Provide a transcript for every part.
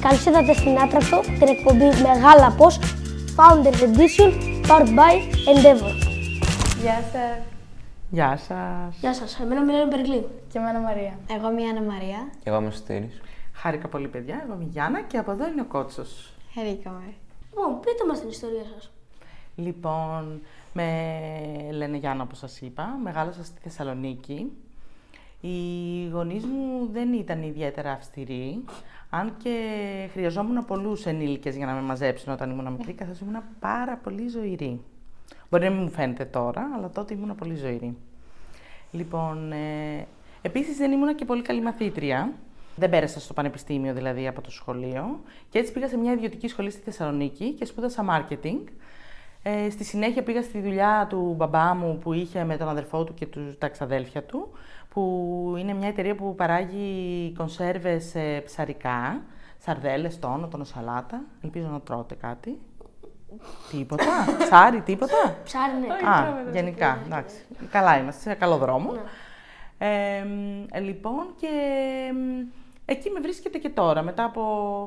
Καλώς ήρθατε στην Άτρακτο, την εκπομπή Μεγάλα Πώς, Founders Edition, powered by Endeavor. Γεια σας. Γεια σας. Γεια σας, εμένα με λένε Περικλή. Και εμένα Μαρία. Εγώ μία Ανna Μαρία. Και εγώ είμαι ο Σωτήρης. Χάρηκα πολύ παιδιά, εγώ είμαι η Γιάννα και από εδώ είναι ο Κότσος. Χαρήκαμε. Λοιπόν, πείτε μας την ιστορία σας. Λοιπόν, με λένε Γιάννα όπως σας είπα, μεγάλωσα στη Θεσσαλονίκη. Οι γονείς μου δεν ήταν ιδιαίτερα αυστηροί, αν και χρειαζόμουν πολλούς ενήλικες για να με μαζέψουν όταν ήμουν μικρή, καθώς ήμουν πάρα πολύ ζωηρή. Μπορεί να μην μου φαίνεται τώρα, αλλά τότε ήμουν πολύ ζωηρή. Λοιπόν, ε, επίσης δεν ήμουν και πολύ καλή μαθήτρια. Δεν πέρασα στο πανεπιστήμιο δηλαδή από το σχολείο και έτσι πήγα σε μια ιδιωτική σχολή στη Θεσσαλονίκη και σπούδασα marketing. Ε, στη συνέχεια πήγα στη δουλειά του μπαμπά μου που είχε με τον αδερφό του και τους, τα ξαδέλφια του, που είναι μια εταιρεία που παράγει κονσέρβες ε, ψαρικά, σαρδέλες, τόνο, τόνο σαλάτα. Ελπίζω να τρώτε κάτι. τίποτα, ψάρι, τίποτα. Ψάρι, ναι. Α, γενικά, εντάξει. Καλά είμαστε, σε καλό δρόμο. Ναι. Ε, ε, λοιπόν, και εμ, εκεί με βρίσκεται και τώρα, μετά από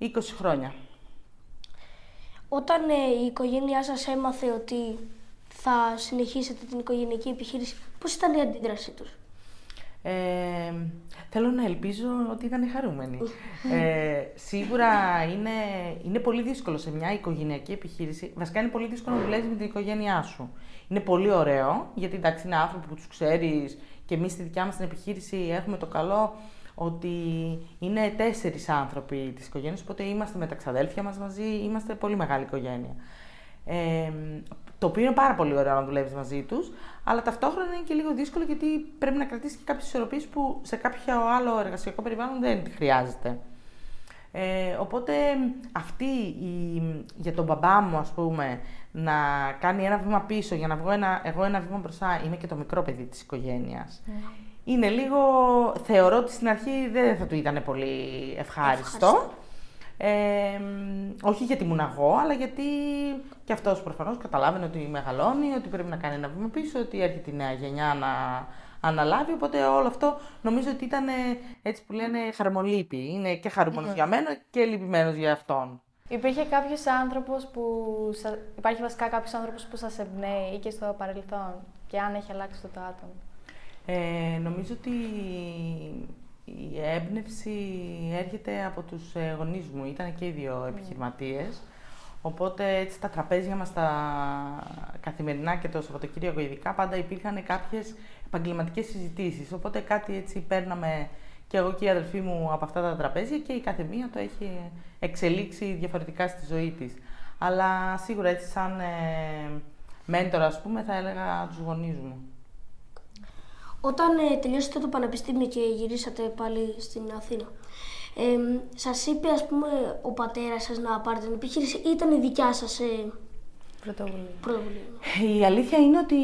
20 χρόνια. Όταν ε, η οικογένειά σας έμαθε ότι θα συνεχίσετε την οικογενειακή επιχείρηση, πώς ήταν η αντίδρασή τους; Ε, θέλω να ελπίζω ότι ήταν χαρούμενοι. Ε, σίγουρα είναι, είναι πολύ δύσκολο σε μια οικογενειακή επιχείρηση. Βασικά είναι πολύ δύσκολο να δουλεύεις με την οικογένειά σου. Είναι πολύ ωραίο, γιατί εντάξει είναι άνθρωποι που τους ξέρεις και εμείς στη δικιά μας την επιχείρηση έχουμε το καλό ότι είναι τέσσερις άνθρωποι της οικογένειας, οπότε είμαστε με τα ξαδέλφια μας μαζί, είμαστε πολύ μεγάλη οικογένεια. Ε, το οποίο είναι πάρα πολύ ωραίο να δουλεύεις μαζί τους, αλλά ταυτόχρονα είναι και λίγο δύσκολο γιατί πρέπει να κρατήσεις και κάποιες ισορροπίες που σε κάποιο άλλο εργασιακό περιβάλλον δεν χρειάζεται. Ε, οπότε αυτή η, για τον μπαμπά μου, ας πούμε, να κάνει ένα βήμα πίσω για να βγω ένα, εγώ ένα βήμα μπροστά, είμαι και το μικρό παιδί της οικογένειας. Είναι λίγο, θεωρώ ότι στην αρχή δεν θα του ήταν πολύ ευχάριστο. Ευχαριστώ. Ε, όχι γιατί ήμουν εγώ, αλλά γιατί και αυτός προφανώς καταλάβαινε ότι μεγαλώνει, ότι πρέπει να κάνει ένα βήμα πίσω, ότι έρχεται η νέα γενιά να αναλάβει, οπότε όλο αυτό νομίζω ότι ήταν ε, έτσι που λένε χαρμολύπη. Είναι και χαρούμενος για μένα και λυπημένος για αυτόν. Υπήρχε κάποιος άνθρωπος που. σα- Υπάρχει βασικά κάποιος άνθρωπος που σας εμπνέει ή και στο παρελθόν. Και αν έχει αλλάξει το, το άτομο. Ε, νομίζω ότι η έμπνευση έρχεται από τους ε, γονείς μου. Ήταν και οι δύο επιχειρηματίες. Οπότε έτσι στα τραπέζια μας τα καθημερινά και το Σαββατοκύριακο ειδικά πάντα υπήρχαν κάποιες επαγγελματικές συζητήσεις. Οπότε κάτι έτσι παίρναμε και εγώ και οι αδελφοί μου από αυτά τα τραπέζια και η κάθε μία το έχει εξελίξει διαφορετικά στη ζωή της. Αλλά σίγουρα έτσι σαν ε, μέντορα ας πούμε θα έλεγα τους γονείς μου. Όταν ε, τελειώσατε το πανεπιστήμιο και γυρίσατε πάλι στην Αθήνα, ε, σας είπε ας πούμε ο πατέρας σας να πάρετε την επιχείρηση ή ήταν η δικιά σας ε, Πρωτοβουλία. πρωτοβουλία; Η αλήθεια είναι ότι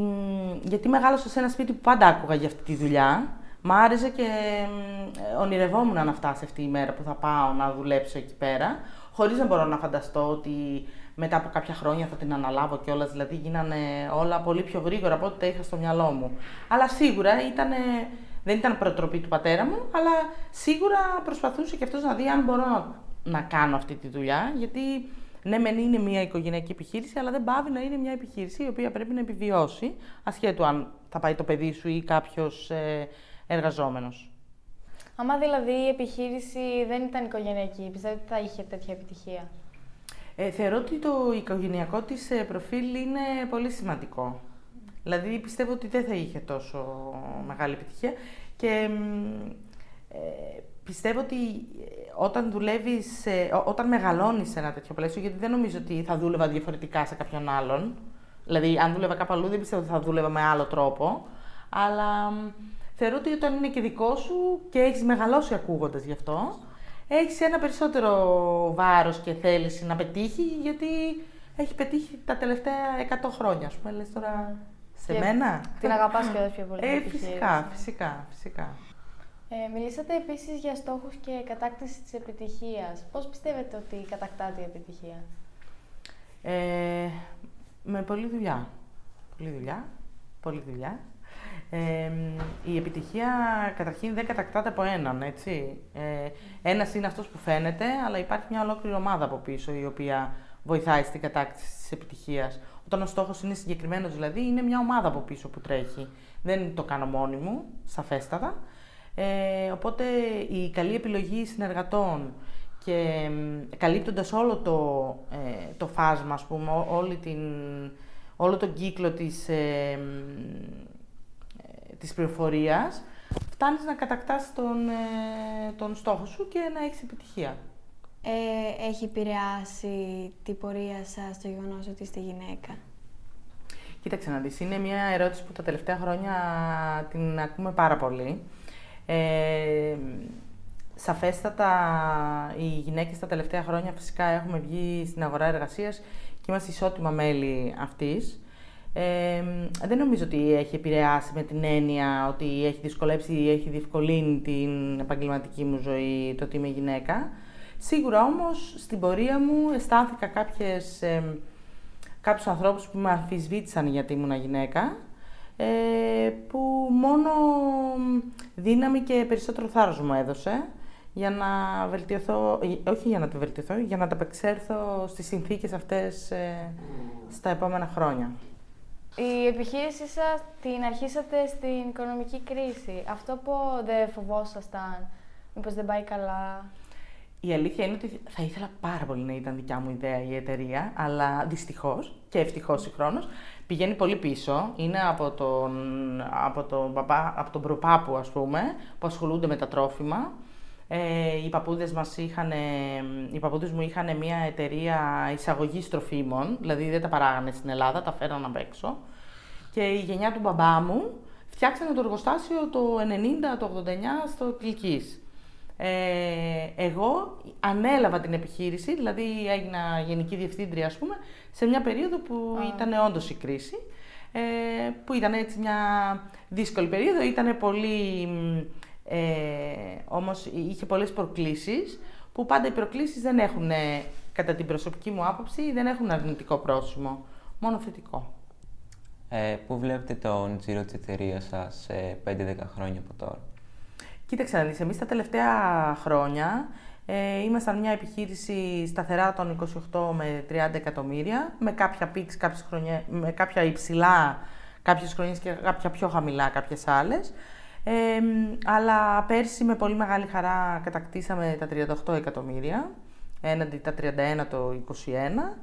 μ, γιατί μεγάλωσα σε ένα σπίτι που πάντα άκουγα για αυτή τη δουλειά, μ' άρεσε και μ, ονειρευόμουν να φτάσει αυτή η μέρα που θα πάω να δουλέψω εκεί πέρα, χωρίς να μπορώ να φανταστώ ότι μετά από κάποια χρόνια θα την αναλάβω κιόλας, δηλαδή γίνανε όλα πολύ πιο γρήγορα από ό,τι τα είχα στο μυαλό μου. Αλλά σίγουρα ήτανε, δεν ήταν προτροπή του πατέρα μου, αλλά σίγουρα προσπαθούσε και αυτός να δει αν μπορώ να, να κάνω αυτή τη δουλειά, γιατί ναι, μεν είναι μια οικογενειακή επιχείρηση, αλλά δεν πάβει να είναι μια επιχείρηση η οποία πρέπει να επιβιώσει, ασχέτου αν θα πάει το παιδί σου ή κάποιος ε, εργαζόμενος. Άμα δηλαδή η επιχείρηση δεν ήταν οικογενειακή, πιστεύετε ότι θα είχε τέτοια επιτυχία; Ε, θεωρώ ότι το οικογενειακό της ε, προφίλ είναι πολύ σημαντικό. Δηλαδή πιστεύω ότι δεν θα είχε τόσο μεγάλη επιτυχία και μ, ε, πιστεύω ότι ε, όταν δουλεύεις, ε, ό- όταν μεγαλώνεις σε ένα τέτοιο πλαίσιο, γιατί δεν νομίζω ότι θα δούλευα διαφορετικά σε κάποιον άλλον, δηλαδή αν δούλευα κάπου αλλού δεν πιστεύω ότι θα δούλευα με άλλο τρόπο, αλλά μ, θεωρώ ότι όταν είναι και δικό σου και έχεις μεγαλώσει ακούγοντας γι' αυτό, έχεις ένα περισσότερο βάρος και θέληση να πετύχει, γιατί έχει πετύχει τα τελευταία 100 χρόνια, ας πούμε, λες τώρα σε Και μένα. Την αγαπάς και πιο πολύ. την Ε, επιχείρηση. φυσικά, φυσικά, φυσικά. Ε, μιλήσατε επίσης για στόχους και κατάκτηση της επιτυχίας. Πώς πιστεύετε ότι κατακτάται η επιτυχία; Ε, με πολλή δουλειά. Πολλή δουλειά. Πολλή δουλειά. Ε, η επιτυχία καταρχήν δεν κατακτάται από έναν, έτσι. Ε, ένας είναι αυτός που φαίνεται, αλλά υπάρχει μια ολόκληρη ομάδα από πίσω η οποία βοηθάει στην κατάκτηση της επιτυχίας. Όταν ο στόχος είναι συγκεκριμένος δηλαδή, είναι μια ομάδα από πίσω που τρέχει. Δεν το κάνω μόνη μου, σαφέστατα. Ε, οπότε η καλή επιλογή συνεργατών και καλύπτοντας όλο το, ε, το φάσμα, ας πούμε, όλη την, όλο τον κύκλο της, ε, ε, της πληροφορίας, φτάνεις να κατακτάς τον, ε, τον στόχο σου και να έχεις επιτυχία. Ε, έχει επηρεάσει την πορεία σας το γεγονός ότι είστε γυναίκα; Κοίταξε να δεις, είναι μια ερώτηση που τα τελευταία χρόνια την ακούμε πάρα πολύ. Ε, σαφέστατα, οι γυναίκες τα τελευταία χρόνια φυσικά έχουμε βγει στην αγορά εργασίας και είμαστε ισότιμα μέλη αυτής. Ε, δεν νομίζω ότι έχει επηρεάσει με την έννοια ότι έχει δυσκολέψει ή έχει διευκολύνει την επαγγελματική μου ζωή το ότι είμαι γυναίκα. Σίγουρα όμως στην πορεία μου αισθάνθηκα κάποιες, ε, κάποιους ανθρώπους που με αμφισβήτησαν γιατί ήμουν γυναίκα ε, που μόνο δύναμη και περισσότερο θάρρος μου έδωσε για να βελτιωθώ, όχι για να το βελτιωθώ, για να ανταπεξέλθω στις συνθήκες αυτές ε, στα επόμενα χρόνια. Η επιχείρησή σας την αρχίσατε στην οικονομική κρίση. Αυτό που δεν φοβόσασταν, μήπως δεν πάει καλά; Η αλήθεια είναι ότι θα ήθελα πάρα πολύ να ήταν δικιά μου ιδέα η εταιρεία, αλλά δυστυχώς και ευτυχώς συγχρόνω πηγαίνει πολύ πίσω. Είναι από τον, από τον, παπά, από τον προπάπου, ας πούμε, που ασχολούνται με τα τρόφιμα. Ε, οι παππούδες μας είχαν, οι παππούδες μου είχαν μια εταιρεία εισαγωγής τροφίμων, δηλαδή δεν τα παράγανε στην Ελλάδα, τα φέραν απ' έξω. Και η γενιά του μπαμπά μου φτιάξανε το εργοστάσιο το 90, το 89 στο Κλικής. Ε, εγώ ανέλαβα την επιχείρηση, δηλαδή έγινα γενική διευθύντρια, ας πούμε, σε μια περίοδο που ήταν όντως η κρίση, ε, που ήταν έτσι μια δύσκολη περίοδο, ήταν πολύ, ε, όμως είχε πολλές προκλήσεις, που πάντα οι προκλήσεις δεν έχουν, κατά την προσωπική μου άποψη, δεν έχουν αρνητικό πρόσημο, μόνο θετικό. Ε, πού βλέπετε τον τζίρο της εταιρείας σας σε 5-10 χρόνια από τώρα; Κοίταξε να δεις, εμείς τα τελευταία χρόνια ε, ήμασταν μια επιχείρηση σταθερά των 28 με 30 εκατομμύρια, με κάποια πίξ, κάποιες χρονιές, με κάποια υψηλά κάποιες χρονιές και κάποια πιο χαμηλά κάποιες άλλες. Ε, αλλά πέρσι με πολύ μεγάλη χαρά κατακτήσαμε τα 38 εκατομμύρια, έναντι τα 31 το 21.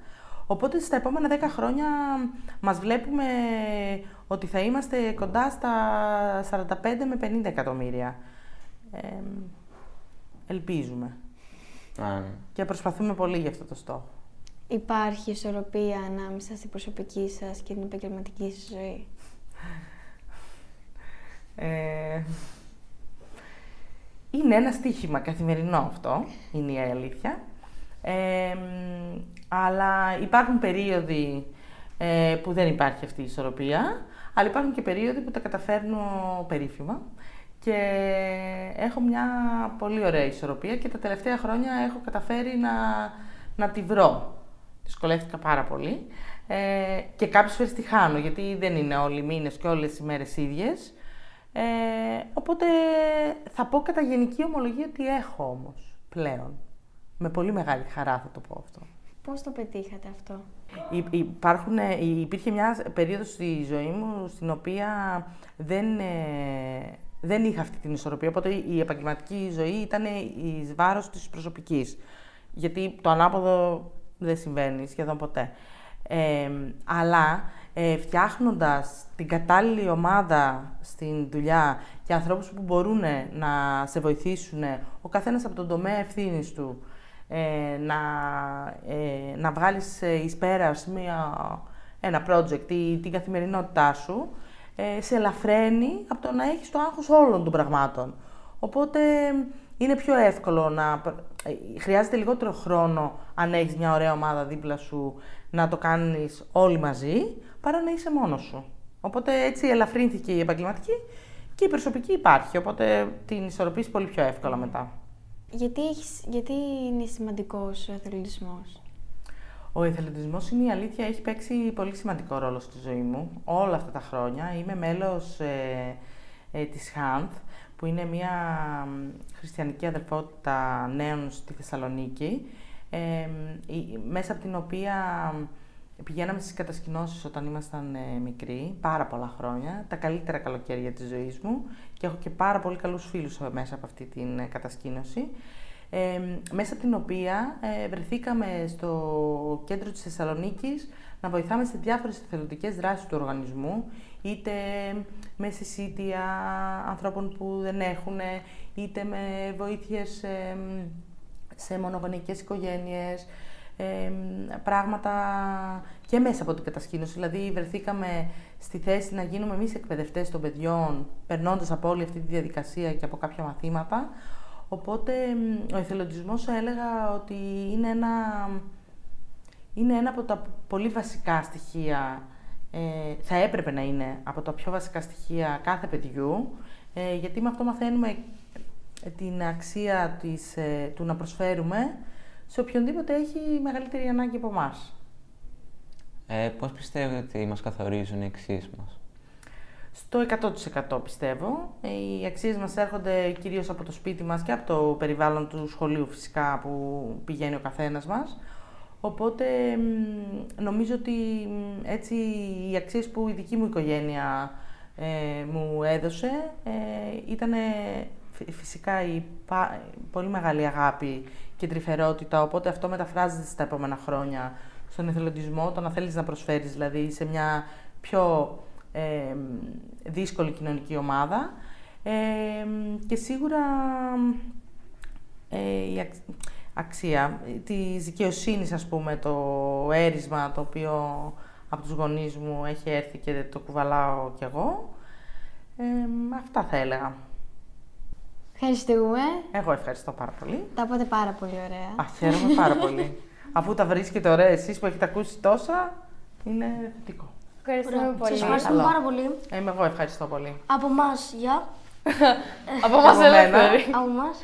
Οπότε στα επόμενα 10 χρόνια μας βλέπουμε ότι θα είμαστε κοντά στα 45 με 50 εκατομμύρια ελπίζουμε. Ναι. Και προσπαθούμε πολύ για αυτό το στόχο. Υπάρχει ισορροπία ανάμεσα στην προσωπική σας και την επαγγελματική σας ζωή; Ε, είναι ένα στοίχημα καθημερινό αυτό, είναι η αλήθεια. αλλά υπάρχουν περίοδοι ε, που δεν υπάρχει αυτή η ισορροπία, αλλά υπάρχουν και περίοδοι που τα καταφέρνω περίφημα και έχω μια πολύ ωραία ισορροπία και τα τελευταία χρόνια έχω καταφέρει να, να τη βρω. Δυσκολεύτηκα πάρα πολύ ε, και κάποιες φορές τη χάνω γιατί δεν είναι όλοι οι μήνες και όλες οι μέρες ίδιες. Ε, οπότε θα πω κατά γενική ομολογία ότι έχω όμως πλέον. Με πολύ μεγάλη χαρά θα το πω αυτό. Πώς το πετύχατε αυτό; Υπάρχουν, ε, υπήρχε μια περίοδος στη ζωή μου στην οποία δεν, ε, δεν είχα αυτή την ισορροπία, οπότε η επαγγελματική ζωή ήταν η βάρος της προσωπικής. Γιατί το ανάποδο δεν συμβαίνει σχεδόν ποτέ. Ε, αλλά ε, φτιάχνοντας την κατάλληλη ομάδα στην δουλειά και ανθρώπους που μπορούν να σε βοηθήσουν, ο καθένας από τον τομέα ευθύνης του, ε, να, ε, να βγάλεις εις πέρας μια, ένα project ή την καθημερινότητά σου, ε, σε ελαφραίνει από το να έχεις το άγχος όλων των πραγμάτων. Οπότε είναι πιο εύκολο να... Ε, χρειάζεται λιγότερο χρόνο αν έχεις μια ωραία ομάδα δίπλα σου να το κάνεις όλοι μαζί, παρά να είσαι μόνος σου. Οπότε έτσι ελαφρύνθηκε η επαγγελματική και η προσωπική υπάρχει, οπότε την ισορροπείς πολύ πιο εύκολα μετά. Γιατί, έχεις, γιατί είναι σημαντικός ο αθλητισμός; Ο εθελοντισμός είναι η αλήθεια, έχει παίξει πολύ σημαντικό ρόλο στη ζωή μου όλα αυτά τα χρόνια. Είμαι μέλος ε, ε, της ΧΑΝΘ, που είναι μια χριστιανική αδελφότητα νέων στη Θεσσαλονίκη, ε, μέσα από την οποία πηγαίναμε στις κατασκηνώσεις όταν ήμασταν ε, μικροί, πάρα πολλά χρόνια, τα καλύτερα καλοκαίρια της ζωής μου και έχω και πάρα πολύ καλούς φίλους μέσα από αυτή την ε, κατασκήνωση μέσα από την οποία ε, βρεθήκαμε στο κέντρο της Θεσσαλονίκης να βοηθάμε σε διάφορες εθελοντικές δράσεις του οργανισμού, είτε με συσίτια ανθρώπων που δεν έχουν, είτε με βοήθειες σε μονογονικές οικογένειες, πράγματα και μέσα από την κατασκήνωση. Δηλαδή, βρεθήκαμε στη θέση να γίνουμε εμείς εκπαιδευτές των παιδιών, περνώντας από όλη αυτή τη διαδικασία και από κάποια μαθήματα, Οπότε ο εθελοντισμός έλεγα ότι είναι ένα, είναι ένα από τα πολύ βασικά στοιχεία, ε, θα έπρεπε να είναι από τα πιο βασικά στοιχεία κάθε παιδιού, ε, γιατί με αυτό μαθαίνουμε την αξία της, ε, του να προσφέρουμε σε οποιονδήποτε έχει μεγαλύτερη ανάγκη από εμάς. Ε, πώς πιστεύετε ότι μας καθορίζουν οι αξίες μας; Στο 100% πιστεύω. Οι αξίες μας έρχονται κυρίως από το σπίτι μας και από το περιβάλλον του σχολείου φυσικά που πηγαίνει ο καθένας μας. Οπότε νομίζω ότι έτσι οι αξίες που η δική μου οικογένεια ε, μου έδωσε ε, ήταν φυσικά η πολύ μεγάλη αγάπη και τρυφερότητα, οπότε αυτό μεταφράζεται στα επόμενα χρόνια στον εθελοντισμό, το να θέλεις να προσφέρεις δηλαδή σε μια πιο ε, δύσκολη κοινωνική ομάδα και σίγουρα ε, η αξία τη δικαιοσύνης, ας πούμε, το έρισμα το οποίο από τους γονείς μου έχει έρθει και το κουβαλάω κι εγώ. αυτά θα έλεγα. Ευχαριστούμε. Εγώ ευχαριστώ πάρα πολύ. Τα πάτε πάρα πολύ ωραία. Α, χαίρομαι πάρα πολύ. Αφού τα βρίσκετε ωραία εσείς που έχετε ακούσει τόσα, είναι θετικό. Ευχαριστούμε πολύ. Σας ευχαριστούμε πάρα πολύ. Είμαι εγώ ευχαριστώ πολύ. Από εμά, γεια. Από εμά ελεύθερη. Από εμάς.